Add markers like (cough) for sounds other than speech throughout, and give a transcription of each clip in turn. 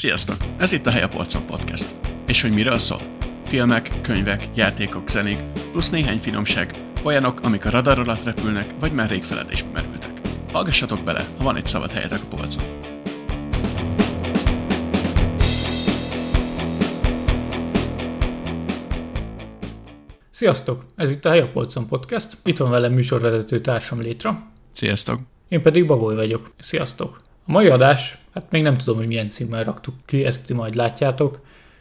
Sziasztok! Ez itt a Hely a Polcon Podcast. És hogy miről szól? Filmek, könyvek, játékok, zenék, plusz néhány finomság, olyanok, amik a radar alatt repülnek, vagy már rég feledésbe merültek. Hallgassatok bele, ha van egy szabad helyetek a polcon. Sziasztok! Ez itt a Hely a Polcon Podcast. Itt van velem műsorvezető társam Létra. Sziasztok! Én pedig Bagoly vagyok. Sziasztok! A mai adás, hát még nem tudom, hogy milyen címmel raktuk ki, ezt ti majd látjátok.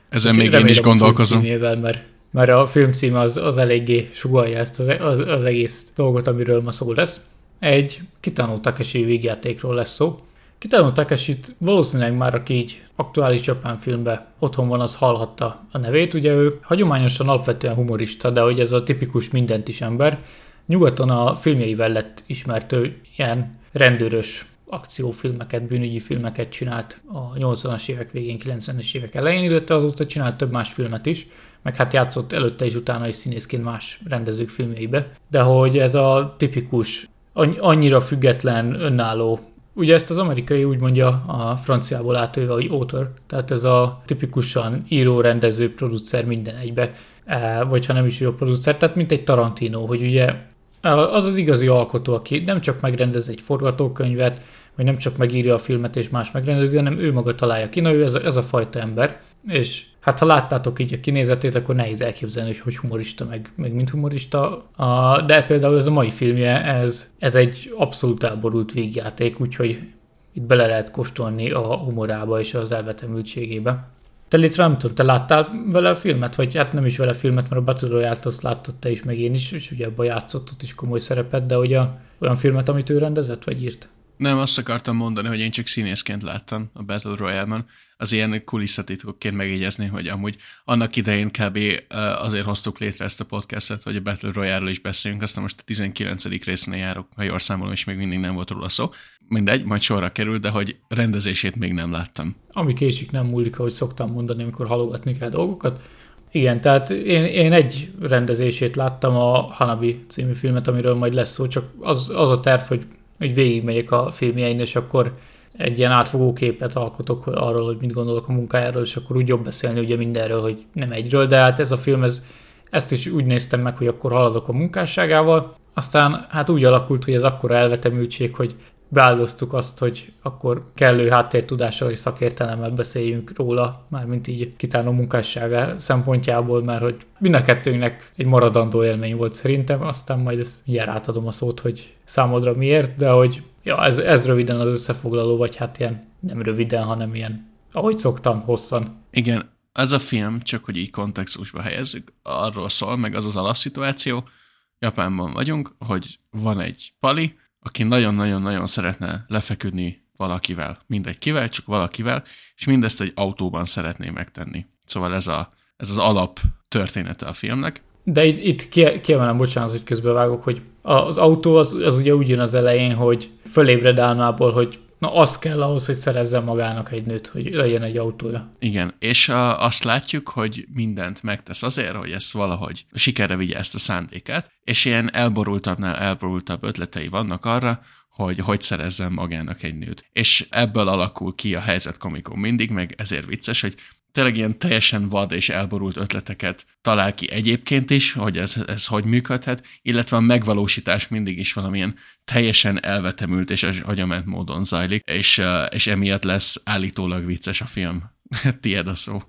Ezen még én is gondolkozom. Címével, mert, mert a film címe az, az eléggé sugalja ezt az, az, az egész dolgot, amiről ma szó lesz. Egy Kitano Takeshi végjátékról lesz szó. Kitano takeshi valószínűleg már aki így aktuális japán filmben otthon van, az hallhatta a nevét. Ugye ő hagyományosan alapvetően humorista, de hogy ez a tipikus mindent is ember. Nyugaton a filmjeivel lett ismert, ő ilyen rendőrös akciófilmeket, bűnügyi filmeket csinált a 80-as évek végén, 90-es évek elején, illetve azóta csinált több más filmet is, meg hát játszott előtte és utána is színészként más rendezők filmjeibe. De hogy ez a tipikus, annyira független, önálló Ugye ezt az amerikai úgy mondja a franciából átőve, hogy author, tehát ez a tipikusan író, rendező, producer minden egybe, e, vagy ha nem is jó producer, tehát mint egy Tarantino, hogy ugye az az igazi alkotó, aki nem csak megrendez egy forgatókönyvet, vagy nem csak megírja a filmet és más megrendezi, hanem ő maga találja ki. Na ő ez a, ez a fajta ember, és hát ha láttátok így a kinézetét, akkor nehéz elképzelni, hogy hogy humorista, meg, meg mint humorista. A, de például ez a mai filmje, ez, ez egy abszolút elborult végjáték, úgyhogy itt bele lehet kóstolni a humorába és az elvetemültségébe. Te létre nem tudom, te láttál vele a filmet, vagy hát nem is vele a filmet, mert a Battle Royale-t azt láttad te is, meg én is, és ugye abban játszott ott is komoly szerepet, de hogy a, olyan filmet, amit ő rendezett, vagy írt? Nem, azt akartam mondani, hogy én csak színészként láttam a Battle Royale-ban. Az ilyen kulisszatitokként megjegyezni, hogy amúgy annak idején kb. azért hoztuk létre ezt a podcastet, hogy a Battle Royale-ról is beszéljünk, aztán most a 19. résznél járok, ha jól számolom, és még mindig nem volt róla szó. Mindegy, majd sorra kerül, de hogy rendezését még nem láttam. Ami késik nem múlik, ahogy szoktam mondani, amikor halogatni kell dolgokat. Igen, tehát én, én egy rendezését láttam, a Hanabi című filmet, amiről majd lesz szó, csak az, az a terv, hogy hogy végigmegyek a filmjein, és akkor egy ilyen átfogó képet alkotok arról, hogy mit gondolok a munkájáról, és akkor úgy jobb beszélni ugye mindenről, hogy nem egyről, de hát ez a film, ez, ezt is úgy néztem meg, hogy akkor haladok a munkásságával, aztán hát úgy alakult, hogy ez akkor elvetemültség, hogy beáldoztuk azt, hogy akkor kellő háttértudással és szakértelemmel beszéljünk róla, mármint így kitánó munkássága szempontjából, mert hogy mind a kettőnknek egy maradandó élmény volt szerintem, aztán majd ezt mindjárt átadom a szót, hogy számodra miért, de hogy ja, ez, ez röviden az összefoglaló, vagy hát ilyen nem röviden, hanem ilyen, ahogy szoktam, hosszan. Igen, ez a film, csak hogy így kontextusba helyezzük, arról szól, meg az az alapszituáció, Japánban vagyunk, hogy van egy pali, aki nagyon-nagyon-nagyon szeretne lefeküdni valakivel, mindegy kivel, csak valakivel, és mindezt egy autóban szeretné megtenni. Szóval ez, a, ez az alap története a filmnek. De itt, itt kiemelem, bocsánat, hogy közbevágok, hogy az autó az, az ugye úgy jön az elején, hogy fölébred álmából, hogy na az kell ahhoz, hogy szerezzen magának egy nőt, hogy legyen egy autója. Igen, és a, azt látjuk, hogy mindent megtesz azért, hogy ezt valahogy sikerre vigye ezt a szándékát, és ilyen elborultabbnál elborultabb ötletei vannak arra, hogy hogy szerezzen magának egy nőt. És ebből alakul ki a helyzet komikon mindig, meg ezért vicces, hogy tényleg ilyen teljesen vad és elborult ötleteket talál ki egyébként is, hogy ez, ez hogy működhet, illetve a megvalósítás mindig is valamilyen teljesen elvetemült és agyament módon zajlik, és, és emiatt lesz állítólag vicces a film. (laughs) Tied a szó.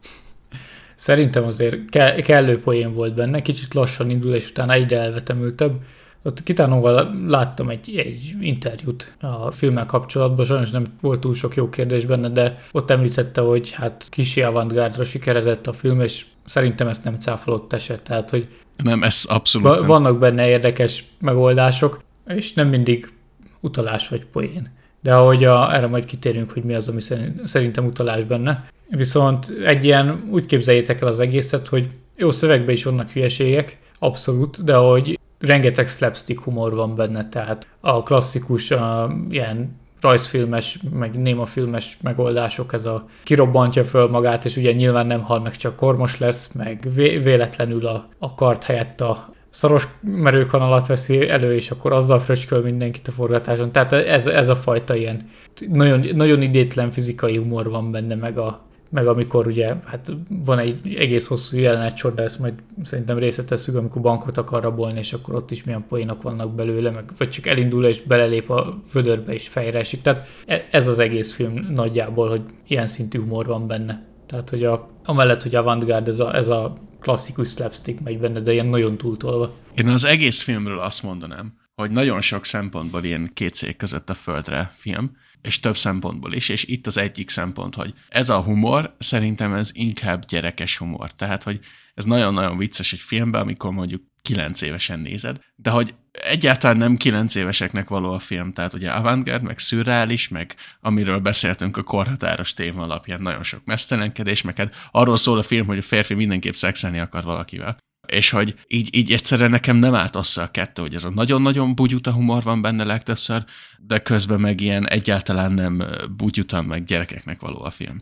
Szerintem azért ke- kellő poén volt benne, kicsit lassan indul, és utána egyre elvetemültebb ott Kitánóval láttam egy, egy interjút a filmmel kapcsolatban, sajnos nem volt túl sok jó kérdés benne, de ott említette, hogy hát kisi avantgárdra sikeredett a film, és szerintem ezt nem cáfolott eset, tehát hogy nem, ez abszolút nem. Vannak benne érdekes megoldások, és nem mindig utalás vagy poén. De ahogy a, erre majd kitérünk, hogy mi az, ami szerintem utalás benne. Viszont egy ilyen, úgy képzeljétek el az egészet, hogy jó szövegben is vannak hülyeségek, abszolút, de hogy rengeteg slapstick humor van benne, tehát a klasszikus a, ilyen rajzfilmes, meg némafilmes megoldások, ez a kirobbantja föl magát, és ugye nyilván nem hal meg, csak kormos lesz, meg vé- véletlenül a, a kart helyett a szaros merőkanalat veszi elő, és akkor azzal fröcsköl mindenkit a forgatáson. Tehát ez, ez a fajta ilyen nagyon, nagyon idétlen fizikai humor van benne, meg a meg amikor ugye, hát van egy egész hosszú jelenet sor, de ezt majd szerintem részletezzük, amikor bankot akar rabolni, és akkor ott is milyen poénok vannak belőle, meg vagy csak elindul és belelép a vödörbe és fejre esik. Tehát e- ez az egész film nagyjából, hogy ilyen szintű humor van benne. Tehát, hogy a, amellett, hogy avantgárd, ez a, ez a klasszikus slapstick megy benne, de ilyen nagyon túltolva. Én az egész filmről azt mondanám, hogy nagyon sok szempontból ilyen két szék között a földre film, és több szempontból is, és itt az egyik szempont, hogy ez a humor, szerintem ez inkább gyerekes humor. Tehát, hogy ez nagyon-nagyon vicces egy filmben, amikor mondjuk kilenc évesen nézed, de hogy egyáltalán nem kilenc éveseknek való a film, tehát ugye avantgárd, meg szürreális, meg amiről beszéltünk a korhatáros téma alapján nagyon sok mesztelenkedés, meg hát arról szól a film, hogy a férfi mindenképp szexelni akar valakivel és hogy így, így egyszerűen nekem nem állt össze a kettő, hogy ez a nagyon-nagyon bugyuta humor van benne legtöbbször, de közben meg ilyen egyáltalán nem bugyuta, meg gyerekeknek való a film.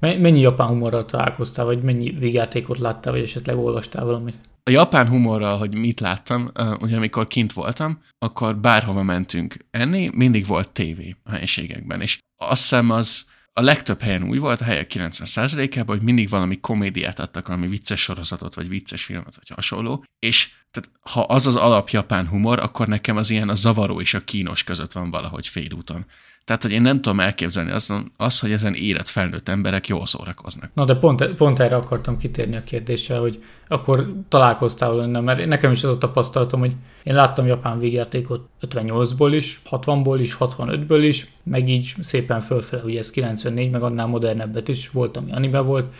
Mennyi japán humorral találkoztál, vagy mennyi végjátékot láttál, vagy esetleg olvastál valamit? A japán humorral, hogy mit láttam, ugye amikor kint voltam, akkor bárhova mentünk enni, mindig volt tévé a helyiségekben, és azt hiszem az a legtöbb helyen úgy volt, a helyek 90%-ában, hogy mindig valami komédiát adtak, valami vicces sorozatot, vagy vicces filmet, vagy hasonló, és tehát, ha az az alap japán humor, akkor nekem az ilyen a zavaró és a kínos között van valahogy félúton. Tehát, hogy én nem tudom elképzelni az, az hogy ezen élet felnőtt emberek jól szórakoznak. Na, de pont, pont erre akartam kitérni a kérdéssel, hogy akkor találkoztál volna, mert nekem is az a tapasztalatom, hogy én láttam japán végjátékot 58-ból is, 60-ból is, 65-ből is, meg így szépen fölfele, ugye ez 94, meg annál modernebbet is volt, ami anime volt,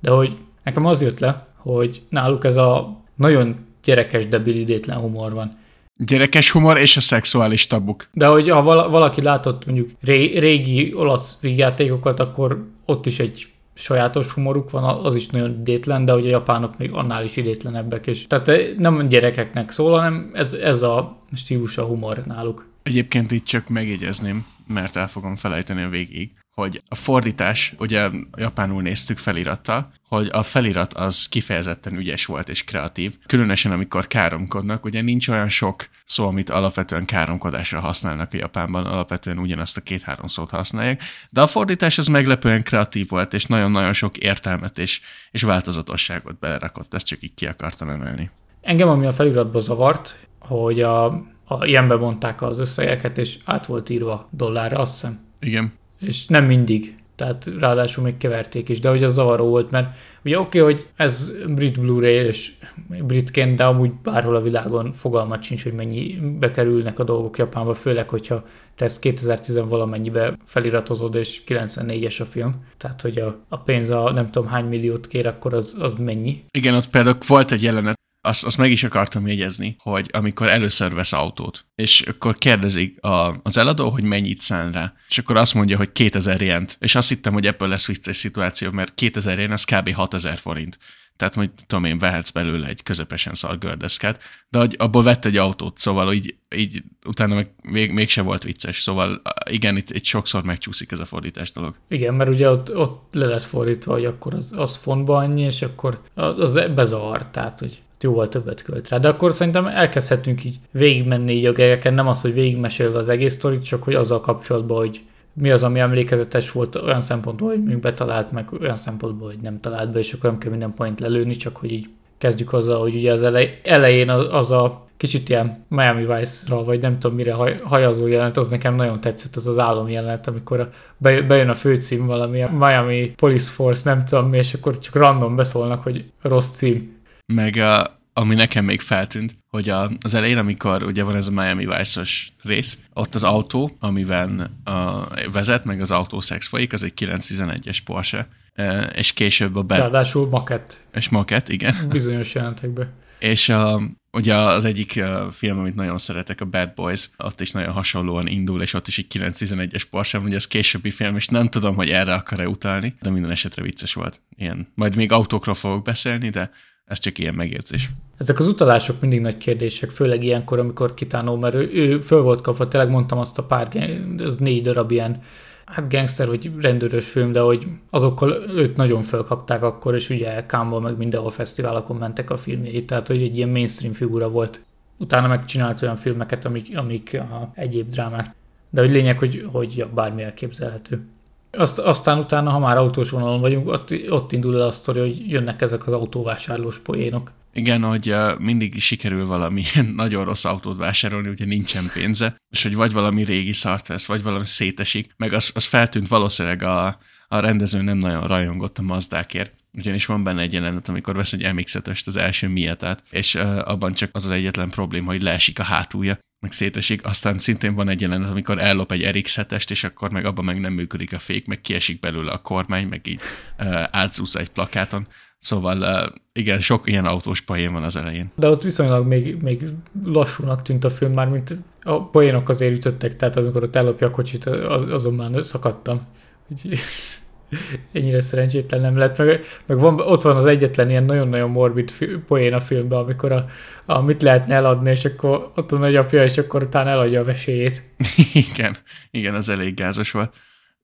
de hogy nekem az jött le, hogy náluk ez a nagyon gyerekes, debilidétlen humor van. Gyerekes humor és a szexuális tabuk. De hogy ha valaki látott mondjuk ré, régi olasz vígjátékokat, akkor ott is egy sajátos humoruk van, az is nagyon idétlen, de hogy a japánok még annál is idétlenebbek. És, tehát nem gyerekeknek szól, hanem ez, ez a stílus a humor náluk. Egyébként itt csak megjegyezném, mert el fogom felejteni a végig, hogy a fordítás, ugye japánul néztük felirattal, hogy a felirat az kifejezetten ügyes volt és kreatív, különösen amikor káromkodnak, ugye nincs olyan sok szó, amit alapvetően káromkodásra használnak a Japánban, alapvetően ugyanazt a két-három szót használják, de a fordítás az meglepően kreatív volt, és nagyon-nagyon sok értelmet és, és változatosságot belerakott, ezt csak így ki akartam emelni. Engem, ami a feliratba zavart, hogy a, a ilyenbe mondták az összegeket, és át volt írva dollárra, azt hiszem. Igen és nem mindig. Tehát ráadásul még keverték is, de hogy az zavaró volt, mert ugye oké, okay, hogy ez brit Blu-ray és britként, de amúgy bárhol a világon fogalmat sincs, hogy mennyi bekerülnek a dolgok Japánba, főleg, hogyha te ezt 2010 valamennyibe feliratozod, és 94-es a film. Tehát, hogy a, a pénz a nem tudom hány milliót kér, akkor az, az mennyi. Igen, ott például volt egy jelenet, azt, azt meg is akartam jegyezni, hogy amikor először vesz autót, és akkor kérdezik a, az eladó, hogy mennyit szán rá, és akkor azt mondja, hogy 2000 jent, és azt hittem, hogy ebből lesz vicces szituáció, mert 2000 jen az kb. 6000 forint. Tehát, hogy tudom én, vehetsz belőle egy közepesen szar gördeszket, de hogy abból vett egy autót, szóval így, így utána meg még, mégse volt vicces, szóval igen, itt, itt sokszor megcsúszik ez a fordítás dolog. Igen, mert ugye ott, ott le lett fordítva, hogy akkor az, az fontba annyi, és akkor az bezavar, tehát, hogy jóval többet költ rá. De akkor szerintem elkezdhetünk így végigmenni így a gegeken, nem az, hogy végigmesélve az egész sztorit, csak hogy azzal kapcsolatban, hogy mi az, ami emlékezetes volt olyan szempontból, hogy még betalált, meg olyan szempontból, hogy nem talált be, és akkor nem kell minden point lelőni, csak hogy így kezdjük azzal, hogy ugye az elej, elején az, a kicsit ilyen Miami Vice-ra, vagy nem tudom mire haj, hajazó jelenet, az nekem nagyon tetszett, az az álom jelenet, amikor bejön a főcím valami, a Miami Police Force, nem tudom mi, és akkor csak random beszólnak, hogy rossz cím, meg a, ami nekem még feltűnt, hogy a, az elején, amikor ugye van ez a Miami Vice-os rész, ott az autó, amiben a, vezet, meg az autószex folyik, az egy 911-es Porsche, e, és később a Bad... Ráadásul makett. És makett, igen. (laughs) Bizonyos jelentekben. és a, ugye az egyik film, amit nagyon szeretek, a Bad Boys, ott is nagyon hasonlóan indul, és ott is egy 911-es Porsche, ugye ez későbbi film, és nem tudom, hogy erre akar-e utalni, de minden esetre vicces volt. Ilyen. Majd még autókról fogok beszélni, de ez csak ilyen megérzés. Ezek az utalások mindig nagy kérdések, főleg ilyenkor, amikor kitánó, mert ő, ő föl volt kapva, tényleg mondtam azt a pár, ez négy darab ilyen, hát gangster, hogy rendőrös film, de hogy azokkal őt nagyon fölkapták akkor, és ugye Kámból meg mindenhol fesztiválokon mentek a filmjei, tehát hogy egy ilyen mainstream figura volt. Utána megcsinált olyan filmeket, amik, amik a egyéb drámák. De hogy lényeg, hogy, hogy ja, bármi elképzelhető. Azt, aztán utána, ha már autós vonalon vagyunk, ott, ott indul el a sztori, hogy jönnek ezek az autóvásárlós poénok. Igen, hogy mindig sikerül valami (laughs) nagyon rossz autót vásárolni, ugye nincsen pénze, és hogy vagy valami régi szart vesz, vagy valami szétesik, meg az, az feltűnt valószínűleg a, a rendező nem nagyon rajongott a Mazdákért, ugyanis van benne egy jelenet, amikor vesz egy mx az első mietát, és uh, abban csak az az egyetlen probléma, hogy leesik a hátulja, meg szétesik, aztán szintén van egy jelenet, amikor ellop egy RX 7 és akkor meg abban meg nem működik a fék, meg kiesik belőle a kormány, meg így uh, átszúsz egy plakáton. Szóval uh, igen, sok ilyen autós poén van az elején. De ott viszonylag még, még lassúnak tűnt a film már, mint a poénok azért ütöttek, tehát amikor ott ellopja a kocsit, az, azon már szakadtam. Ennyire szerencsétlen nem lett. Meg, meg van, ott van az egyetlen ilyen nagyon-nagyon morbid poén a filmben, amikor a, a mit lehetne eladni, és akkor ott a nagyapja, és akkor utána eladja a veséjét. (laughs) igen, igen, az elég gázos volt.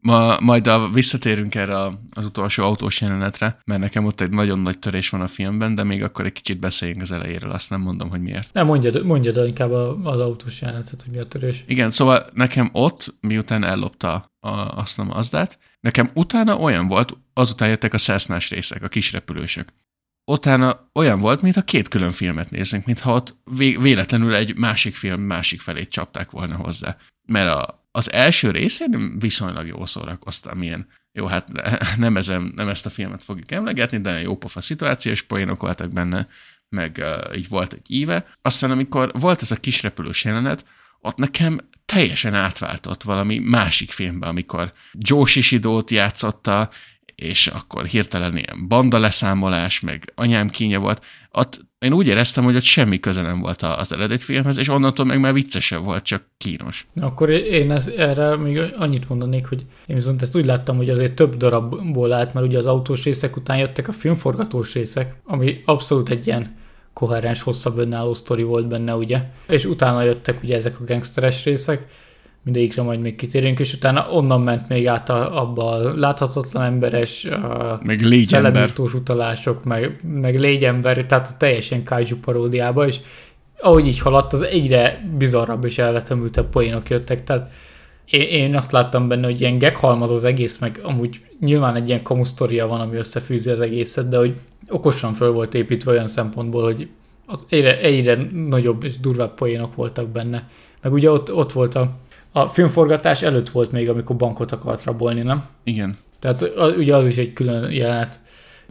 Ma, majd a, visszatérünk erre az utolsó autós jelenetre, mert nekem ott egy nagyon nagy törés van a filmben, de még akkor egy kicsit beszéljünk az elejéről, azt nem mondom, hogy miért. Nem, mondjad, mondjad inkább az autós jelenetet, hogy mi a törés. Igen, szóval nekem ott, miután ellopta a, azt a Mazdát, nekem utána olyan volt, azután jöttek a Cessnás részek, a kisrepülősök. Utána olyan volt, mint a két külön filmet nézünk, mintha ott véletlenül egy másik film másik felét csapták volna hozzá. Mert a, az első részén viszonylag jól szórakoztam, ilyen jó, hát nem, ezen, nem ezt a filmet fogjuk emlegetni, de jó pofa szituációs poénok voltak benne, meg uh, így volt egy íve. Aztán amikor volt ez a kis repülős jelenet, ott nekem teljesen átváltott valami másik filmbe, amikor Joe Shishidót játszotta, és akkor hirtelen ilyen banda leszámolás, meg anyám kínja volt. Ott én úgy éreztem, hogy ott semmi köze nem volt az eredeti filmhez, és onnantól meg már viccesebb volt, csak kínos. Akkor én ez, erre még annyit mondanék, hogy én viszont ezt úgy láttam, hogy azért több darabból állt, mert ugye az autós részek után jöttek a filmforgatós részek, ami abszolút egy ilyen koherens, hosszabb önálló sztori volt benne, ugye? És utána jöttek ugye ezek a gangsteres részek, mindegyikre majd még kitérünk, és utána onnan ment még át a, abba a láthatatlan emberes, a meg légyember. utalások, meg, meg légyember, tehát a teljesen kaiju paródiába, és ahogy így haladt, az egyre bizarrabb és elvetemültebb poénok jöttek, tehát én, én azt láttam benne, hogy ilyen geghalmaz az egész, meg amúgy nyilván egy ilyen kamusztoria van, ami összefűzi az egészet, de hogy okosan föl volt építve olyan szempontból, hogy az egyre, egyre nagyobb és durvább poénok voltak benne. Meg ugye ott, ott volt a a filmforgatás előtt volt még, amikor bankot akart rabolni, nem? Igen. Tehát az, ugye az is egy külön jelenet.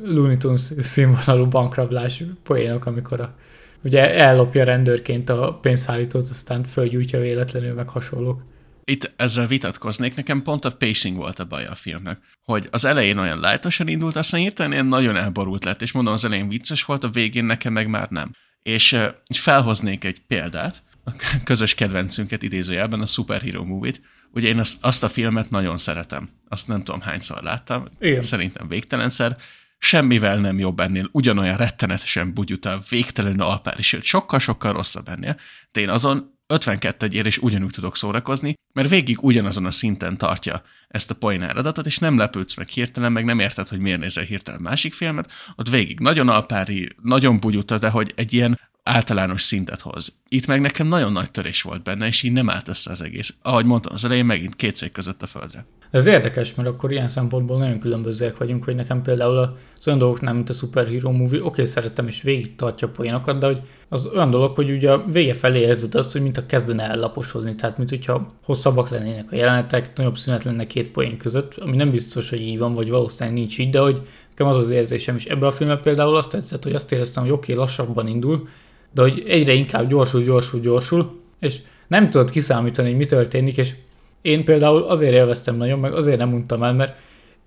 Looney Tunes színvonalú bankrablás poénok, amikor a, ugye ellopja rendőrként a pénzszállítót, aztán fölgyújtja véletlenül, meg hasonlók. Itt ezzel vitatkoznék, nekem pont a pacing volt a baj a filmnek, hogy az elején olyan lájtosan indult, aztán hirtelen ilyen nagyon elborult lett, és mondom, az elején vicces volt, a végén nekem meg már nem. És uh, felhoznék egy példát, a közös kedvencünket idézőjelben, a Superhero Movie-t. Ugye én azt, azt a filmet nagyon szeretem. Azt nem tudom hányszor láttam. Igen. Szerintem végtelenszer. Semmivel nem jobb ennél, ugyanolyan rettenetesen bugyuta, végtelenül alpári, sőt, sokkal-sokkal rosszabb ennél. De én azon 52 egyér és ugyanúgy tudok szórakozni, mert végig ugyanazon a szinten tartja ezt a poénáradatot, és nem lepődsz meg hirtelen, meg nem érted, hogy miért nézel hirtelen másik filmet, ott végig nagyon alpári, nagyon bugyuta, de hogy egy ilyen általános szintet hoz. Itt meg nekem nagyon nagy törés volt benne, és így nem állt össze az egész. Ahogy mondtam az elején, megint két szék között a földre. Ez érdekes, mert akkor ilyen szempontból nagyon különbözőek vagyunk, hogy nekem például az olyan dolgok mint a Superhero Movie, oké, okay, szerettem és végig tartja a poénokat, de hogy az olyan dolog, hogy ugye a vége felé érzed azt, hogy mint a kezdene ellaposodni, tehát mint hogyha hosszabbak lennének a jelenetek, nagyobb szünet lenne két poén között, ami nem biztos, hogy így van, vagy valószínűleg nincs így, de hogy nekem az az érzésem is. Ebben a filmben például azt tetszett, hogy azt éreztem, hogy oké, okay, lassabban indul, de hogy egyre inkább gyorsul, gyorsul, gyorsul, és nem tudod kiszámítani, hogy mi történik, és én például azért élveztem nagyon, meg azért nem mondtam el, mert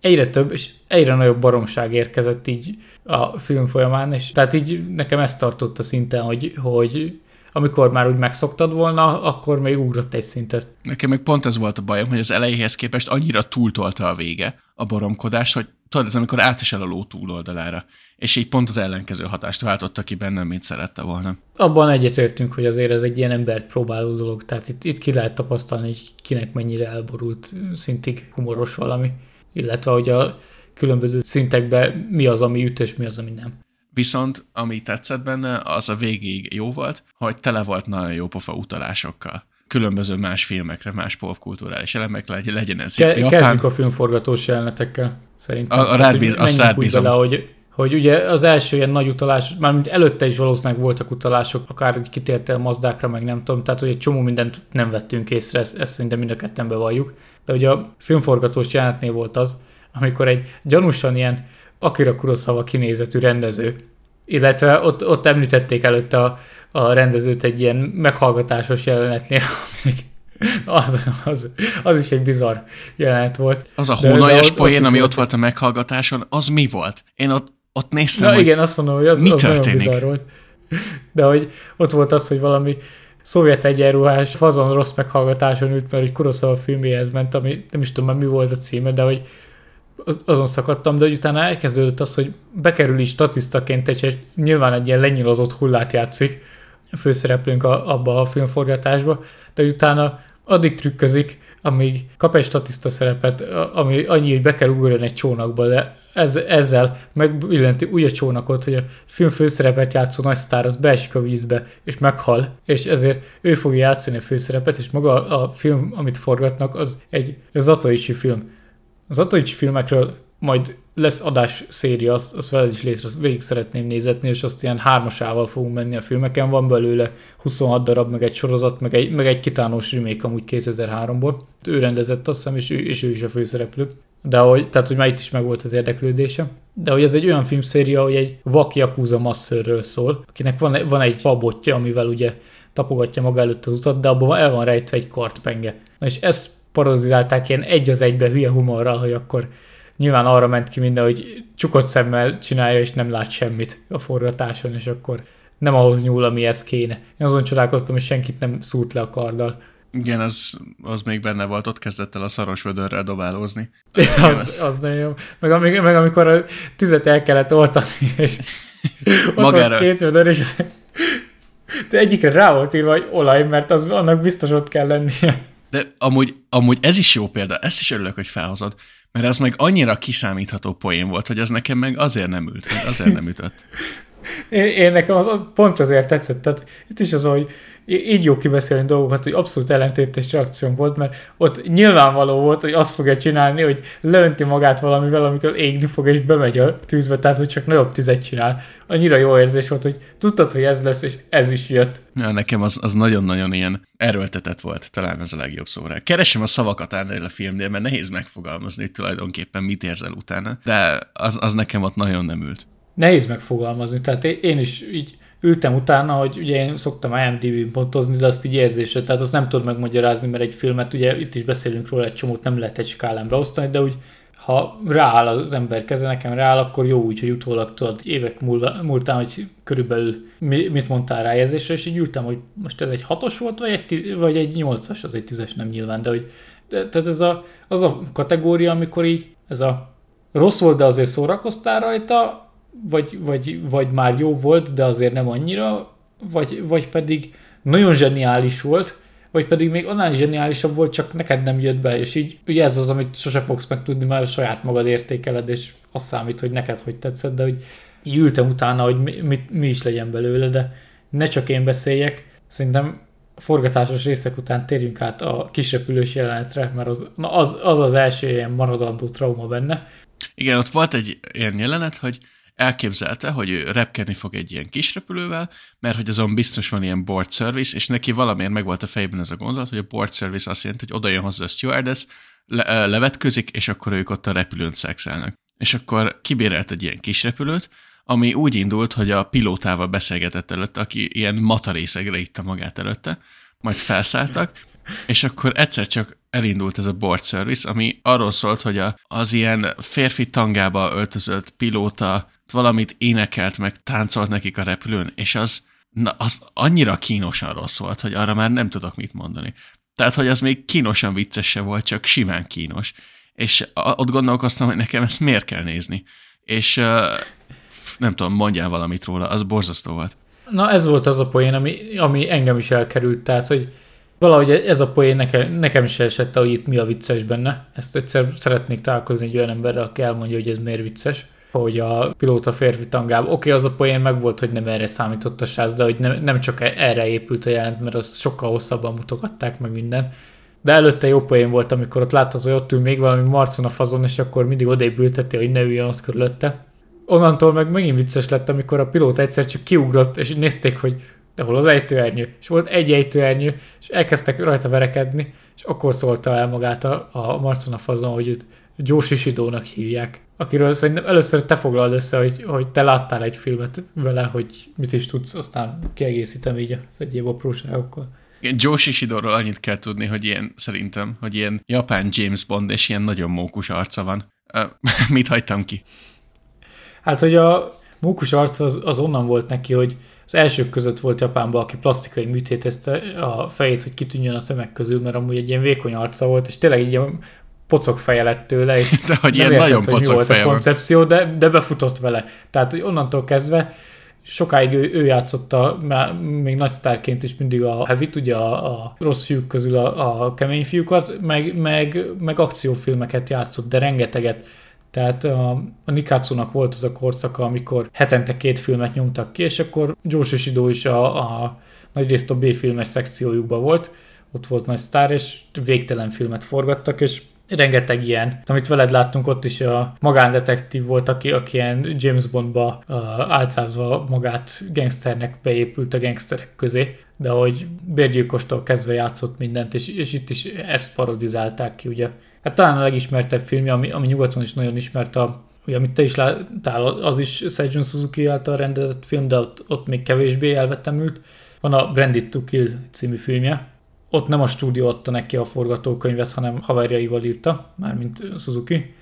egyre több és egyre nagyobb baromság érkezett így a film folyamán, és tehát így nekem ezt tartott szinten, hogy, hogy amikor már úgy megszoktad volna, akkor még ugrott egy szintet. Nekem meg pont ez volt a bajom, hogy az elejéhez képest annyira túltolta a vége a boromkodás, hogy tudod, ez amikor átesel a ló túloldalára, és így pont az ellenkező hatást váltotta ki bennem, mint szerette volna. Abban egyetértünk, hogy azért ez egy ilyen embert próbáló dolog, tehát itt, itt ki lehet tapasztalni, hogy kinek mennyire elborult szintig humoros valami, illetve hogy a különböző szintekben mi az, ami üt, és mi az, ami nem. Viszont ami tetszett benne, az a végig jó volt, hogy tele volt nagyon jó pofa utalásokkal különböző más filmekre, más popkulturális elemek legyen, ez Ke- Japán. Kezdjük a filmforgatós jelenetekkel, szerintem. A, a rád bíz, azt rád bízom. Bele, hogy, hogy ugye az első ilyen nagy utalás, mármint előtte is valószínűleg voltak utalások, akár hogy kitérte a mazdákra, meg nem tudom, tehát hogy egy csomó mindent nem vettünk észre, ezt, ezt szerintem mind a ketten bevalljuk. De ugye a filmforgatós jelenetnél volt az, amikor egy gyanúsan ilyen Akira Kurosawa kinézetű rendező, illetve ott, ott említették előtte a, a rendezőt egy ilyen meghallgatásos jelenetnél, (laughs) az, az, az is egy bizarr jelenet volt. Az a hónajas poén, ami ott volt a meghallgatáson, az mi volt? Én ott, ott néztem, Na, hogy igen, azt mondom, hogy az, mi az történik? nagyon bizarr volt. (laughs) De hogy ott volt az, hogy valami szovjet egyenruhás, fazon rossz meghallgatáson ült, mert egy Kurosawa filméhez ment, ami nem is tudom már mi volt a címe, de hogy azon szakadtam, de hogy utána elkezdődött az, hogy bekerül is statisztaként egy, nyilván egy ilyen lenyilozott hullát játszik a főszereplőnk a, abba a filmforgatásba, de utána addig trükközik, amíg kap egy statiszta szerepet, ami annyi, hogy be kell ugrani egy csónakba, de ez, ezzel megbillenti úgy a csónakot, hogy a film főszerepet játszó nagy sztár az beesik a vízbe, és meghal, és ezért ő fogja játszani a főszerepet, és maga a film, amit forgatnak, az egy Zatoichi film. Az Zatoichi filmekről majd lesz adás széria, azt, azt veled is létre, azt végig szeretném nézetni, és azt ilyen hármasával fogunk menni a filmeken, van belőle 26 darab, meg egy sorozat, meg egy, meg egy kitánós remake amúgy 2003-ból. Ő rendezett azt hiszem, és ő, és ő is a főszereplő. De hogy, tehát, hogy már itt is megvolt az érdeklődése. De hogy ez egy olyan filmszéria, hogy egy vak Yakuza masszörről szól, akinek van, van egy fabotja, amivel ugye tapogatja maga előtt az utat, de abban el van rejtve egy kartpenge. Na és ezt parodizálták ilyen egy az egybe hülye humorral, hogy akkor nyilván arra ment ki minden, hogy csukott szemmel csinálja, és nem lát semmit a forgatáson, és akkor nem ahhoz nyúl, ami ez kéne. Én azon csodálkoztam, hogy senkit nem szúrt le a karddal. Igen, az, az még benne volt, ott kezdett el a szaros vödörrel dobálózni. (laughs) az, az nagyon jó. Meg, amik, meg amikor a tüzet el kellett oltani, és ott Magára. volt két vödör, és de egyikre rá volt írva, hogy olaj, mert az annak biztos ott kell lennie. De amúgy, amúgy ez is jó példa, ezt is örülök, hogy felhozod, mert ez meg annyira kiszámítható poén volt, hogy az nekem meg azért nem ült, azért nem ütött. (laughs) Én, én nekem az pont azért tetszett, tehát itt is az, hogy így jó kibeszélni dolgokat, hogy abszolút ellentétes reakcióm volt, mert ott nyilvánvaló volt, hogy azt fogja csinálni, hogy leönti magát valamivel, amitől égni fog, és bemegy a tűzbe, tehát hogy csak nagyobb tüzet csinál. Annyira jó érzés volt, hogy tudtad, hogy ez lesz, és ez is jött. Ja, nekem az, az nagyon-nagyon ilyen erőltetett volt, talán ez a legjobb szó rá. Keresem a szavakat ennél a filmnél, mert nehéz megfogalmazni tulajdonképpen, mit érzel utána, de az, az nekem ott nagyon nem ült. Nehéz megfogalmazni, tehát én is így ültem utána, hogy ugye én szoktam IMDb-n pontozni, de azt így érzésre, tehát azt nem tudod megmagyarázni, mert egy filmet, ugye itt is beszélünk róla, egy csomót nem lehet egy skálámra osztani, de úgy ha rááll az ember keze, nekem rááll, akkor jó úgy, hogy utólag tudod évek múlva, múltán, hogy körülbelül mi, mit mondtál rá érzésre, és így ültem, hogy most ez egy hatos volt, vagy egy, vagy egy nyolcas, az egy tízes nem nyilván, de hogy de, tehát ez a, az a kategória, amikor így ez a rossz volt, de azért szórakoztál rajta, vagy, vagy, vagy már jó volt, de azért nem annyira, vagy, vagy pedig nagyon zseniális volt, vagy pedig még annál zseniálisabb volt, csak neked nem jött be, és így ugye ez az, amit sose fogsz megtudni, mert saját magad értékeled, és az számít, hogy neked hogy tetszett, de hogy így ültem utána, hogy mi, mi, mi is legyen belőle, de ne csak én beszéljek, szerintem forgatásos részek után térjünk át a kisrepülős jelenetre, mert az na az, az, az első ilyen maradandó trauma benne. Igen, ott volt egy ilyen jelenet, hogy elképzelte, hogy ő repkedni fog egy ilyen kis repülővel, mert hogy azon biztos van ilyen board service, és neki valamiért meg volt a fejében ez a gondolat, hogy a board service azt jelenti, hogy oda jön hozzá a stewardess, le, levetközik, és akkor ők ott a repülőn szexelnek. És akkor kibérelt egy ilyen kis repülőt, ami úgy indult, hogy a pilótával beszélgetett előtte, aki ilyen matarészegre itta magát előtte, majd felszálltak, és akkor egyszer csak elindult ez a board service, ami arról szólt, hogy a, az ilyen férfi tangába öltözött pilóta valamit énekelt, meg táncolt nekik a repülőn, és az, na, az annyira kínosan rossz volt, hogy arra már nem tudok mit mondani. Tehát, hogy az még kínosan vicces volt, csak simán kínos. És ott gondolkoztam, hogy nekem ezt miért kell nézni. És nem tudom, mondjál valamit róla, az borzasztó volt. Na ez volt az a poén, ami, ami engem is elkerült, tehát, hogy valahogy ez a poén nekem, nekem is esett, hogy itt mi a vicces benne. Ezt egyszer szeretnék találkozni egy olyan emberrel, aki elmondja, hogy ez miért vicces. hogy a pilóta férfi tangába. Oké, okay, az a poén meg volt, hogy nem erre számított a sáz, de hogy nem, nem csak erre épült a jelent, mert az sokkal hosszabban mutogatták meg minden. De előtte jó poén volt, amikor ott láttad, hogy ott ül még valami marcon a fazon, és akkor mindig odébb ülteti, hogy ne üljön ott körülötte. Onnantól meg megint vicces lett, amikor a pilóta egyszer csak kiugrott, és nézték, hogy de hol az ejtőernyő? És volt egy ejtőernyő, és elkezdtek rajta verekedni, és akkor szólta el magát a, a Marcon a fazon, hogy őt Joe Shishido-nak hívják, akiről szerintem először te foglalod össze, hogy, hogy te láttál egy filmet vele, hogy mit is tudsz, aztán kiegészítem így az egyéb apróságokkal. Joe Shishido-ról annyit kell tudni, hogy ilyen, szerintem, hogy ilyen japán James Bond, és ilyen nagyon mókus arca van. (laughs) Mit hagytam ki? Hát, hogy a mókus arca az, az onnan volt neki, hogy az elsők között volt Japánban, aki plastikai műtétezte a fejét, hogy kitűnjön a tömeg közül, mert amúgy egy ilyen vékony arca volt, és tényleg így pocok feje lett tőle, és (laughs) de hogy ilyen értett, nagyon pocok volt a koncepció, de, de befutott vele. Tehát, hogy onnantól kezdve sokáig ő, ő játszotta, már még nagy sztárként is mindig a heavy ugye a, a rossz fiúk közül a, a kemény fiúkat, meg, meg, meg akciófilmeket játszott, de rengeteget. Tehát a, a Nikatsunak volt az a korszaka, amikor hetente két filmet nyomtak ki, és akkor Joe Shishido is a, a nagyrészt a B-filmes szekciójukban volt, ott volt nagy sztár, és végtelen filmet forgattak, és rengeteg ilyen. Amit veled láttunk, ott is a magándetektív volt, aki, aki ilyen James Bondba uh, álcázva magát gangsternek beépült a gangsterek közé, de hogy bérgyilkostól kezdve játszott mindent, és, és itt is ezt parodizálták ki, ugye. Hát talán a legismertebb filmje, ami, ami nyugaton is nagyon ismert, a, ugye, amit te is láttál, az is Seijun Suzuki által rendezett film, de ott, ott még kevésbé elvetemült. Van a Branded to Kill című filmje, ott nem a stúdió adta neki a forgatókönyvet, hanem haverjaival írta, mármint Suzuki,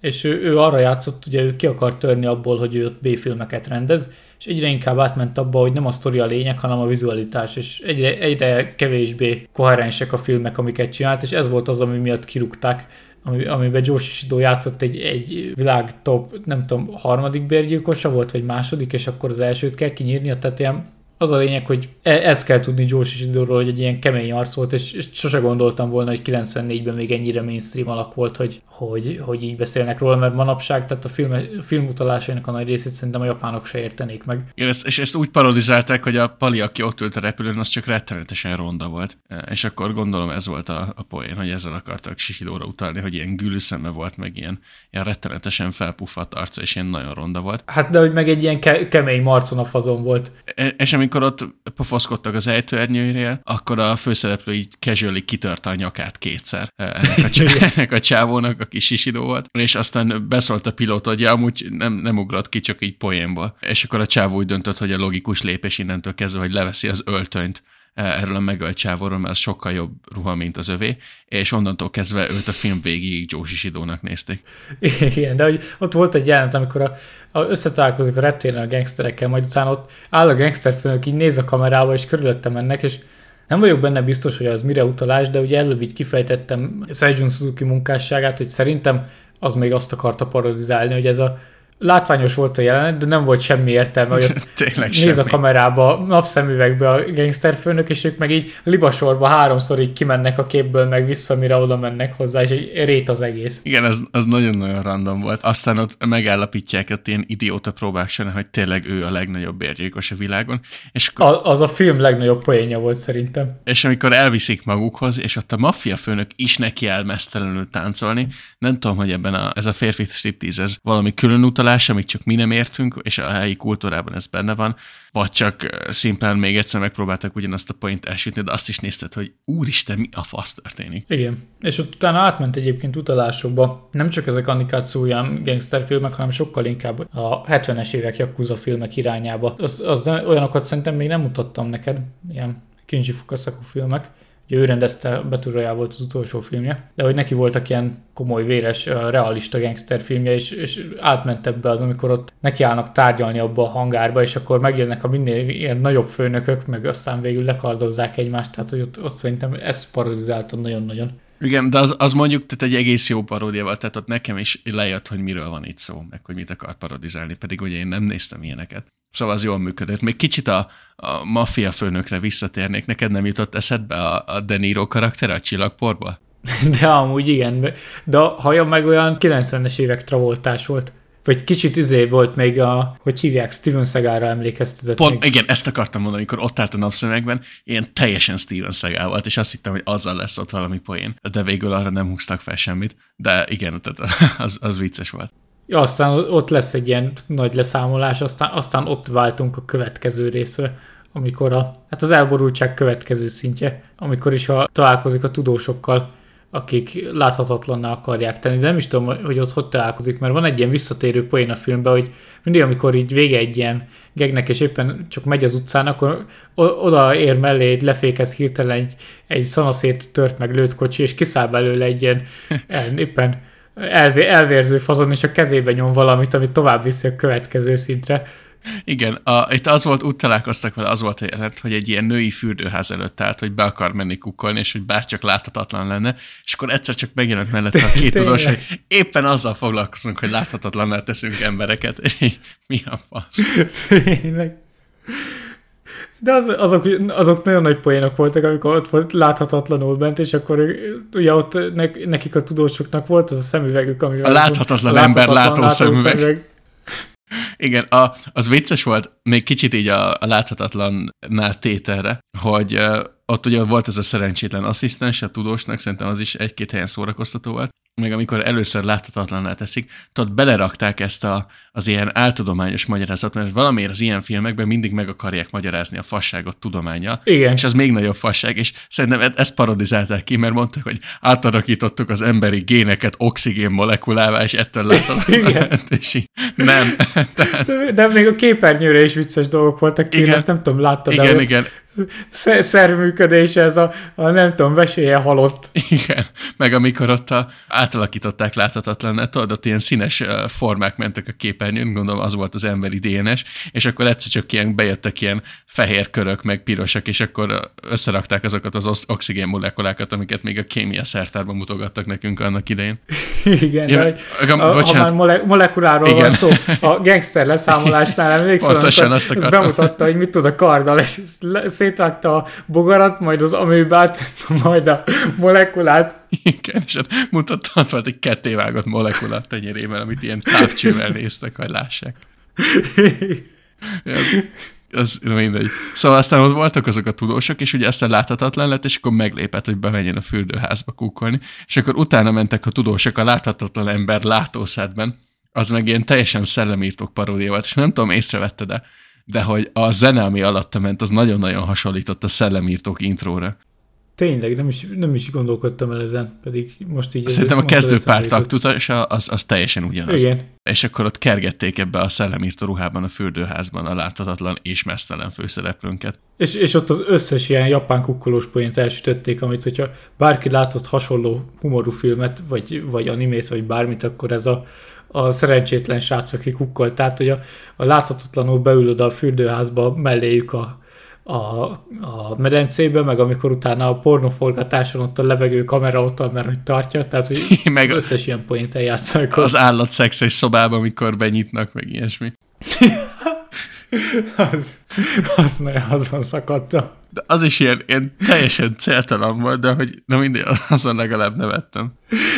és ő, ő arra játszott, ugye ő ki akar törni abból, hogy ő ott B-filmeket rendez, és egyre inkább átment abba, hogy nem a sztori a lényeg, hanem a vizualitás, és egyre, egyre kevésbé koherensek a filmek, amiket csinált, és ez volt az, ami miatt kirúgták, ami, amiben Joe Shishido játszott egy, egy világ top, nem tudom, harmadik bérgyilkosa volt, vagy második, és akkor az elsőt kell kinyírni, tehát ilyen az a lényeg, hogy e- ezt kell tudni Joe Shishido-ról, hogy egy ilyen kemény arc volt, és, és sose gondoltam volna, hogy 94-ben még ennyire mainstream alak volt, hogy, hogy, hogy így beszélnek róla, mert manapság, tehát a film, film utalásainak a nagy részét szerintem a japánok se értenék meg. Igen, ezt, és ezt úgy parodizálták, hogy a Pali, aki ott ült a repülőn, az csak rettenetesen ronda volt. E, és akkor gondolom ez volt a, a poén, hogy ezzel akartak Shishidóra utalni, hogy ilyen gülüszeme volt, meg ilyen, ilyen rettenetesen felpuffadt arca, és ilyen nagyon ronda volt. Hát de hogy meg egy ilyen ke- kemény marcon a fazon volt. E, és amikor ott pofaszkodtak az ejtőernyőinél, akkor a főszereplő így casually kitörte a nyakát kétszer. Ennek a, (laughs) ennek a csávónak, aki sisidó volt, és aztán beszólt a pilóta, hogy amúgy nem, nem ugrott ki, csak így poénból. És akkor a csávó úgy döntött, hogy a logikus lépés innentől kezdve, hogy leveszi az öltönyt erről a megölt csávóról, mert sokkal jobb ruha, mint az övé, és onnantól kezdve őt a film végig Joe Shishido-nak nézték. (laughs) Igen, de hogy ott volt egy jelent, amikor a, a összetalálkozik a reptéren a gangsterekkel, majd utána ott áll a gangsterfőnök, így néz a kamerába, és körülöttem mennek, és nem vagyok benne biztos, hogy az mire utalás, de ugye előbb így kifejtettem Seijun Suzuki munkásságát, hogy szerintem az még azt akarta parodizálni, hogy ez a látványos volt a jelenet, de nem volt semmi értelme, hogy (laughs) Tényleg néz semmi. a kamerába, napszemüvegbe a gangsterfőnök, és ők meg így libasorba háromszor így kimennek a képből, meg vissza, mire oda mennek hozzá, és egy rét az egész. Igen, az, az nagyon-nagyon random volt. Aztán ott megállapítják ott ilyen idióta próbák során, hogy tényleg ő a legnagyobb bérgyilkos a világon. És a, az a film legnagyobb poénja volt szerintem. És amikor elviszik magukhoz, és ott a maffia főnök is neki elmesztelenül táncolni, nem tudom, hogy ebben a, ez a férfi striptease, ez valami külön utal tanulás, amit csak mi nem értünk, és a helyi kultúrában ez benne van, vagy csak szimplán még egyszer megpróbáltak ugyanazt a point elsütni, de azt is nézted, hogy úristen, mi a fasz történik. Igen, és ott utána átment egyébként utalásokba, nem csak ezek Nikatsuyan gangsterfilmek, hanem sokkal inkább a 70-es évek Yakuza filmek irányába. Az, az olyanokat szerintem még nem mutattam neked, ilyen Kinji Fukasaku filmek, Ugye ő rendezte, Battle volt az utolsó filmje, de hogy neki voltak ilyen komoly, véres, realista gangster filmje, és, és átment ebbe az, amikor ott nekiállnak tárgyalni abba a hangárba, és akkor megjönnek a minél ilyen nagyobb főnökök, meg aztán végül lekardozzák egymást, tehát hogy ott, ott szerintem ezt parodizálta nagyon-nagyon. Igen, de az, az mondjuk tehát egy egész jó paródiával, tehát ott nekem is lejött, hogy miről van itt szó, meg hogy mit akar parodizálni, pedig ugye én nem néztem ilyeneket. Szóval az jól működött. Még kicsit a, a maffia főnökre visszatérnék. Neked nem jutott eszedbe a, a De Niro karaktere a csillagporba? (laughs) De amúgy igen. De a haja meg olyan 90-es évek travoltás volt. Vagy kicsit izé volt még a, hogy hívják, Steven Seagalra emlékeztetett. Pont, még. igen, ezt akartam mondani, amikor ott állt a napszemekben, ilyen teljesen Steven Seagal volt, és azt hittem, hogy azzal lesz ott valami poén, de végül arra nem húztak fel semmit, de igen, tehát (laughs) az, az vicces volt. Ja, aztán ott lesz egy ilyen nagy leszámolás, aztán, aztán ott váltunk a következő részre, amikor a, hát az elborultság következő szintje, amikor is ha találkozik a tudósokkal, akik láthatatlanná akarják tenni. De nem is tudom, hogy ott hogy találkozik, mert van egy ilyen visszatérő poén a filmben, hogy mindig, amikor így vége egy ilyen gegnek, és éppen csak megy az utcán, akkor oda ér mellé, egy lefékez hirtelen egy, egy szanaszét tört meg lőtt kocsi, és kiszáll belőle egy ilyen (laughs) éppen elvé, elvérző fazon, és a kezébe nyom valamit, amit tovább viszi a következő szintre. Igen, a, itt az volt, úgy találkoztak vele, az volt a jelent, hogy egy ilyen női fürdőház előtt állt, hogy be akar menni kukkolni, és hogy bárcsak láthatatlan lenne, és akkor egyszer csak megjelent mellette a két tudós, hogy éppen azzal foglalkozunk, hogy láthatatlan teszünk embereket, mi a fasz? Tényleg. De az, azok, azok nagyon nagy poénok voltak, amikor ott volt láthatatlanul bent, és akkor ugye ott ne, nekik a tudósoknak volt az a szemüvegük, amivel... A láthatatlan ember láthatatlan látó szemüveg. szemüveg. Igen, a, az vicces volt, még kicsit így a, a láthatatlannál tételre, hogy ott ugye volt ez a szerencsétlen asszisztens, a tudósnak, szerintem az is egy-két helyen szórakoztató volt, meg amikor először láthatatlanná teszik, tudod, belerakták ezt a, az ilyen áltudományos magyarázat, mert valamiért az ilyen filmekben mindig meg akarják magyarázni a fasságot tudománya. Igen. És az még nagyobb fasság, és szerintem e- ezt parodizálták ki, mert mondták, hogy átalakítottuk az emberi géneket oxigén molekulává, és ettől láthatatlan. (laughs) és így, nem. (laughs) Tehát... De, de, még a képernyőre is vicces dolgok voltak ki, ezt nem tudom, láttad Igen, de igen szervműködése, ez a, a, nem tudom, vesélye halott. Igen, meg amikor ott a, átalakították láthatatlan, tudod, ott ilyen színes formák mentek a képernyőn, gondolom az volt az emberi DNS, és akkor egyszer csak ilyen bejöttek ilyen fehér körök, meg pirosak, és akkor összerakták azokat az oxigén molekulákat, amiket még a kémia szertárban mutogattak nekünk annak idején. Igen, ja, hogy, a, a, ha már mole, molekuláról Igen. van szó, a gangster leszámolásnál (laughs) emlékszem, Pontosan azt akartam. bemutatta, hogy mit tud a karddal, és szétvágta a bogarat, majd az amőbát, (laughs) majd a molekulát. Igen, és mutatta, ott volt egy kettévágott molekulát tenyerében, amit ilyen távcsővel néztek, hogy lássák. Az mindegy. Szóval aztán ott voltak azok a tudósok, és ugye aztán láthatatlan lett, és akkor meglépett, hogy bemenjen a fürdőházba kukkolni, és akkor utána mentek a tudósok a láthatatlan ember látószedben, az meg ilyen teljesen szellemírtók paródia volt, és nem tudom, észrevette, de de hogy a zene, ami alatta ment, az nagyon-nagyon hasonlított a szellemírtók intróra. Tényleg, nem is, nem is gondolkodtam el ezen, pedig most így... Szerintem a kezdőpár taktusa az, az teljesen ugyanaz. Igen. És akkor ott kergették ebbe a szellemírtó ruhában a fürdőházban a láthatatlan és mesztelen főszereplőnket. És, és ott az összes ilyen japán kukkolós poént elsütötték, amit hogyha bárki látott hasonló humorú filmet, vagy, vagy animét, vagy bármit, akkor ez a a szerencsétlen srác, aki kukkolt. Tehát, hogy a, a láthatatlanul beülöd a fürdőházba melléjük a, a, a medencébe, meg amikor utána a pornoforgatáson ott a lebegő kamera ott mert hogy tartja, tehát hogy (laughs) meg összes ilyen poént eljátszanak. Az állatszex szobában, amikor benyitnak, meg ilyesmi. (laughs) az, az nagyon azon szakadtam. De az is ilyen, ilyen teljesen céltalan volt, de hogy na mindig azon legalább nevettem.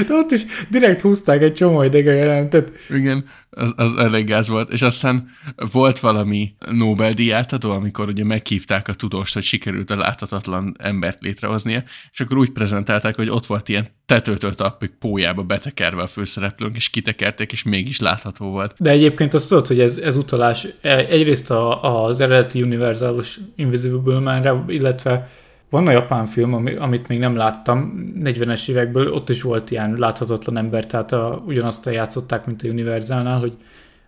De ott is direkt húzták egy csomó idegen jelentet. Igen, az, az elég gáz volt. És aztán volt valami Nobel-díjátadó, amikor ugye meghívták a tudóst, hogy sikerült a láthatatlan embert létrehoznia, és akkor úgy prezentálták, hogy ott volt ilyen tetőtől tapig pójába betekerve a főszereplőnk, és kitekerték, és mégis látható volt. De egyébként azt tudod, hogy ez, ez utalás egyrészt a, az eredeti univerzális Invisible Man-re, illetve van a japán film, amit még nem láttam, 40-es évekből, ott is volt ilyen láthatatlan ember, tehát a, ugyanazt játszották, mint a Universalnál, hogy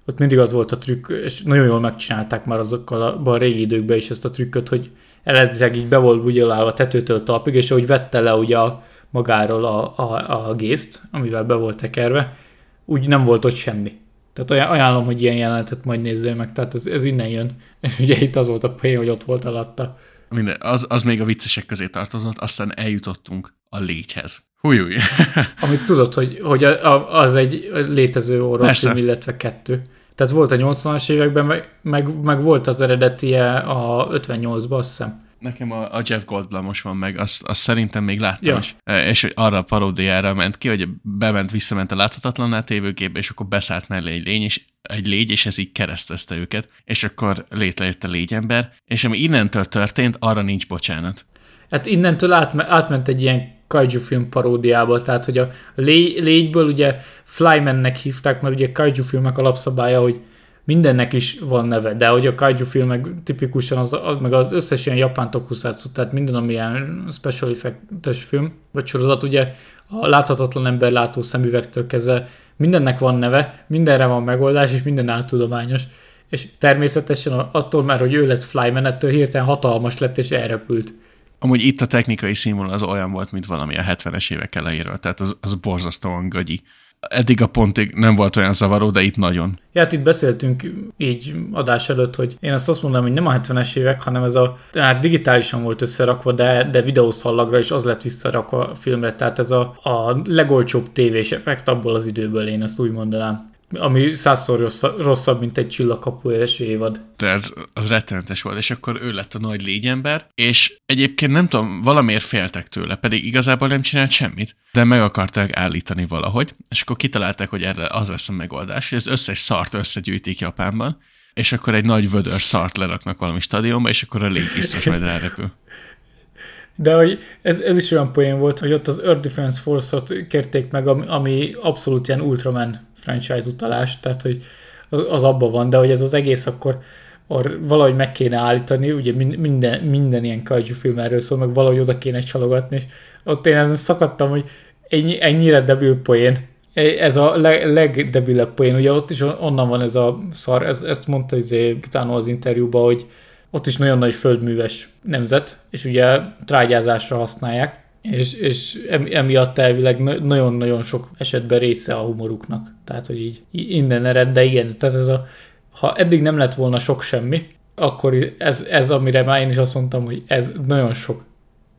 ott mindig az volt a trükk, és nagyon jól megcsinálták már azokkal a, a régi időkben is ezt a trükköt, hogy eredetileg így be volt bugyolálva tetőtől talpig, és ahogy vette le ugye a, magáról a, a, a gészt, amivel be volt tekerve, úgy nem volt ott semmi. Tehát ajánlom, hogy ilyen jelenetet majd nézzél meg, tehát ez, ez innen jön. Ugye itt az volt a poén, hogy ott volt alatta minden, az, az még a viccesek közé tartozott, aztán eljutottunk a légyhez. Hújúj. (laughs) Amit tudod, hogy, hogy az egy létező orvosfilm, illetve kettő. Tehát volt a 80-as években, meg, meg, meg volt az eredetie a 58-ban, azt hiszem. Nekem a, a Jeff Goldblumos van meg, azt, azt szerintem még láttam Ja. is. E, És hogy arra a paródiára ment ki, hogy bement, visszament a láthatatlanná tévőképbe, és akkor beszállt mellé egy lény, és egy légy, és ez így keresztezte őket, és akkor létrejött a légyember, és ami innentől történt, arra nincs bocsánat. Hát innentől átme, átment egy ilyen kaiju film paródiába, tehát hogy a lé, légyből ugye Flymannek hívták, mert ugye kaiju filmek alapszabálya, hogy mindennek is van neve, de hogy a kaiju filmek tipikusan az, meg az összes ilyen japán tokusatsu, tehát minden, ami ilyen special effectes film, vagy sorozat, ugye a láthatatlan ember látó szemüvegtől kezdve mindennek van neve, mindenre van megoldás, és minden áltudományos. És természetesen attól már, hogy ő lett Flyman, ettől hirtelen hatalmas lett, és elrepült. Amúgy itt a technikai színvonal az olyan volt, mint valami a 70-es évek elejéről, tehát az, az borzasztóan gagyi. Eddig a pontig nem volt olyan zavaró, de itt nagyon. Ja, hát itt beszéltünk így adás előtt, hogy én azt azt mondom, hogy nem a 70-es évek, hanem ez a, hát digitálisan volt összerakva, de, de videószallagra is az lett visszarakva a filmre, tehát ez a, a legolcsóbb tévés effekt abból az időből, én ezt úgy mondanám. Ami százszor rosszabb, rosszabb mint egy csillagkapu első évad. De az, az rettenetes volt, és akkor ő lett a nagy légyember, és egyébként nem tudom, valamiért féltek tőle, pedig igazából nem csinált semmit, de meg akarták állítani valahogy, és akkor kitalálták, hogy erre az lesz a megoldás, hogy az összes szart összegyűjtik Japánban, és akkor egy nagy vödör szart leraknak valami stadionba, és akkor a légy biztos majd rárepül. De hogy ez, ez is olyan poén volt, hogy ott az Earth Defense Force-ot kérték meg, ami, ami abszolút ilyen Ultraman franchise utalás, tehát hogy az, abban van, de hogy ez az egész akkor or, valahogy meg kéne állítani, ugye min- minden, minden ilyen kaiju film erről szól, meg valahogy oda kéne csalogatni, és ott én ezen szakadtam, hogy ennyi, ennyire debil poén, ez a leg, legdebilebb poén, ugye ott is onnan van ez a szar, ez, ezt mondta izé, Kitano az interjúban, hogy ott is nagyon nagy földműves nemzet, és ugye trágyázásra használják, és, és em- emiatt elvileg na- nagyon-nagyon sok esetben része a humoruknak. Tehát, hogy így innen ered, de igen, tehát ez a, ha eddig nem lett volna sok semmi, akkor ez, ez amire már én is azt mondtam, hogy ez nagyon sok.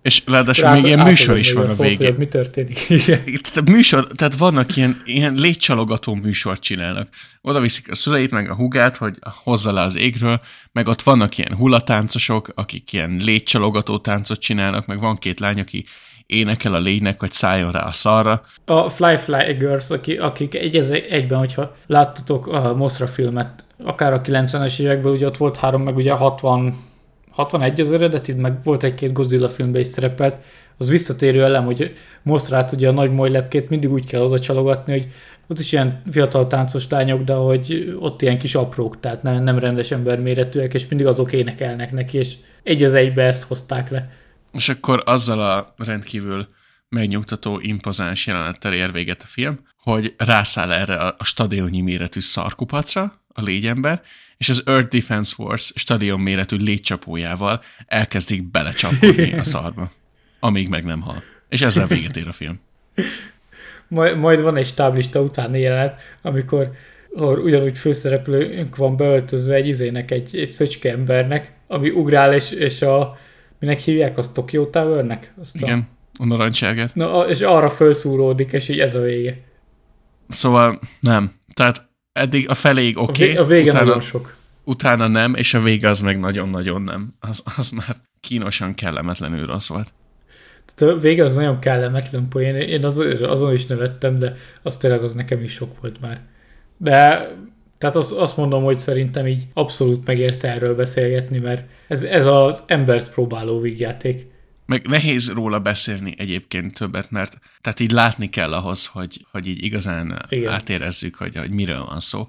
És ráadásul Rá- még ilyen műsor is van a szót, hogy végén. ott Mi történik? (laughs) Igen. A műsor, tehát vannak ilyen, ilyen légycsalogató műsort csinálnak. Oda viszik a szüleit, meg a hugát, hogy hozza le az égről, meg ott vannak ilyen hulatáncosok, akik ilyen légycsalogató táncot csinálnak, meg van két lány, aki énekel a lénynek, hogy szálljon rá a szarra. A Fly Fly Girls, aki, akik egy, egyben, hogyha láttatok a Moszra filmet, akár a 90-es évekből, ugye ott volt három, meg ugye 60, 61 az eredeti, meg volt egy-két Godzilla filmbe is szerepelt, az visszatérő elem, hogy Moszrát ugye a nagy molylepkét mindig úgy kell oda csalogatni, hogy ott is ilyen fiatal táncos lányok, de hogy ott ilyen kis aprók, tehát nem, nem rendes emberméretűek, és mindig azok énekelnek neki, és egy az egybe ezt hozták le. És akkor azzal a rendkívül megnyugtató, impozáns jelenettel ér véget a film, hogy rászáll erre a stadionnyi méretű szarkupacra, a légyember, és az Earth Defense Force stadion méretű légycsapójával elkezdik belecsapkodni a szarba, amíg meg nem hal. És ezzel véget ér a film. Majd, majd van egy stáblista utáni jelenet, amikor ahol ugyanúgy főszereplőnk van beöltözve egy izének, egy, egy szöcske embernek, ami ugrál, és, és a, minek hívják, az Tokyo Towernek? Azt a, Igen, a narancsárgát. Na, a- és arra felszúródik, és így ez a vége. Szóval nem. Tehát eddig a feléig A, oké, vé, okay, a vége utána, nagyon sok. utána nem, és a vége az meg nagyon-nagyon nem. Az, az már kínosan kellemetlenül rossz volt. Tehát a vége az nagyon kellemetlen poén. Én az, azon is nevettem, de az tényleg az nekem is sok volt már. De tehát az, azt mondom, hogy szerintem így abszolút megérte erről beszélgetni, mert ez, ez az embert próbáló vígjáték. Meg nehéz róla beszélni egyébként többet, mert tehát így látni kell ahhoz, hogy, hogy így igazán Igen. Átérezzük, hogy, hogy miről van szó.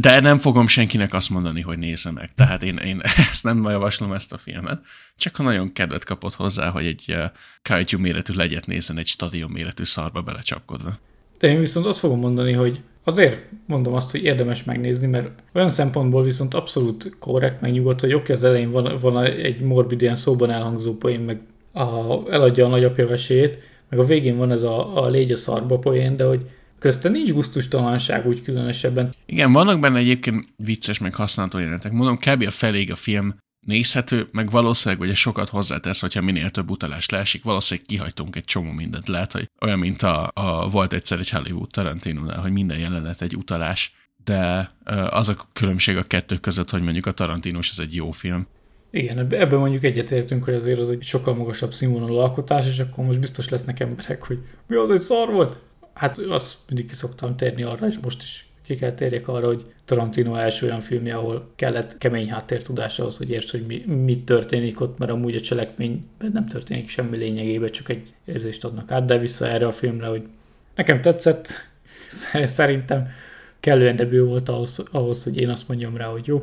De nem fogom senkinek azt mondani, hogy nézze meg. Tehát én, én (laughs) ezt nem javaslom ezt a filmet. Csak ha nagyon kedvet kapott hozzá, hogy egy uh, kaiju méretű legyet nézzen egy stadion méretű szarba belecsapkodva. De én viszont azt fogom mondani, hogy azért mondom azt, hogy érdemes megnézni, mert olyan szempontból viszont abszolút korrekt, meg nyugodt, hogy oké, az elején van, van egy morbid ilyen szóban elhangzó poén, meg a, eladja a nagyapja vesélyét, meg a végén van ez a, a légy a szarba poén, de hogy közte nincs gusztustalanság úgy különösebben. Igen, vannak benne egyébként vicces, meg használható jelenetek. Mondom, kb. a feléig a film nézhető, meg valószínűleg ugye sokat hozzátesz, hogyha minél több utalás leesik, valószínűleg kihagytunk egy csomó mindent. Lehet, hogy olyan, mint a, a volt egyszer egy Hollywood Tarantino-nál, hogy minden jelenet egy utalás, de az a különbség a kettő között, hogy mondjuk a Tarantinos ez egy jó film. Igen, ebben mondjuk egyetértünk, hogy azért az egy sokkal magasabb színvonalú alkotás, és akkor most biztos lesznek emberek, hogy mi az egy szar volt? Hát azt mindig ki szoktam térni arra, és most is ki kell térjek arra, hogy Tarantino első olyan filmje, ahol kellett kemény háttértudás ahhoz, hogy értsd, hogy mi, mi történik ott, mert amúgy a cselekményben nem történik semmi lényegében, csak egy érzést adnak át, de vissza erre a filmre, hogy nekem tetszett, (laughs) szerintem kellően debű volt ahhoz, ahhoz, hogy én azt mondjam rá, hogy jó,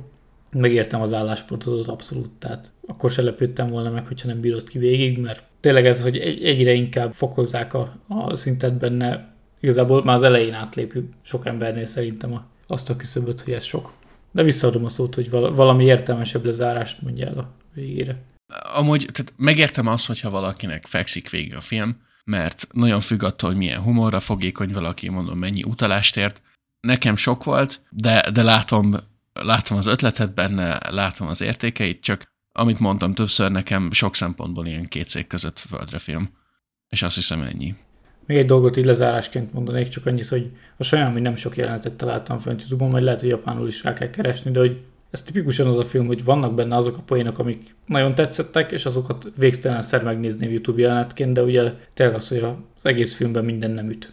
megértem az álláspontot abszolút, tehát akkor se lepődtem volna meg, hogyha nem bírott ki végig, mert tényleg ez, hogy egyre inkább fokozzák a, a szintet benne, igazából már az elején átlépjük sok embernél szerintem a, azt a küszöböt, hogy ez sok. De visszaadom a szót, hogy valami értelmesebb lezárást mondja el a végére. Amúgy tehát megértem azt, hogyha valakinek fekszik végig a film, mert nagyon függ attól, hogy milyen humorra fogékony valaki, mondom, mennyi utalást ért. Nekem sok volt, de, de látom, látom az ötletet benne, látom az értékeit, csak amit mondtam többször, nekem sok szempontból ilyen két szék között földre film. És azt hiszem ennyi. Még egy dolgot így lezárásként mondanék, csak annyit, hogy a saját, nem sok jelenetet találtam fent YouTube-on, majd lehet, hogy japánul is rá kell keresni, de hogy ez tipikusan az a film, hogy vannak benne azok a poénok, amik nagyon tetszettek, és azokat szer megnézni YouTube jelenetként, de ugye tényleg az, hogy az egész filmben minden nem üt.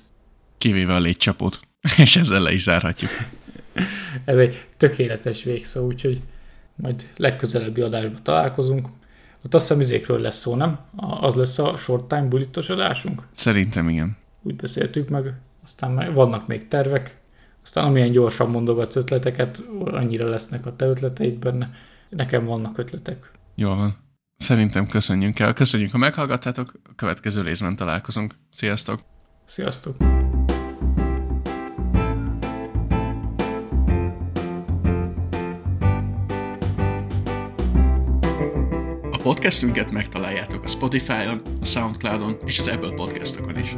Kivéve a létcsapót, (laughs) és ezzel le is zárhatjuk. ez egy tökéletes végszó, úgyhogy majd legközelebbi adásban találkozunk. Ott azt hiszem izékről lesz szó, nem? Az lesz a short time bulitos adásunk? Szerintem igen. Úgy beszéltük meg, aztán vannak még tervek, aztán amilyen gyorsan mondogatsz ötleteket, annyira lesznek a te ötleteid benne. Nekem vannak ötletek. Jól van. Szerintem köszönjünk el. Köszönjük, ha meghallgattátok. A következő részben találkozunk. Sziasztok! Sziasztok! Podcastünket megtaláljátok a Spotify-on, a Soundcloud-on és az Apple podcastokon is.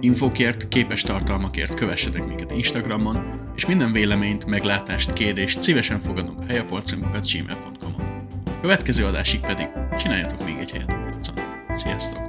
Infokért, képes tartalmakért kövessetek minket Instagramon, és minden véleményt, meglátást, kérdést szívesen fogadunk a helyaporcunkat gmail.com-on. Következő adásig pedig csináljatok még egy helyet a polcon. Sziasztok!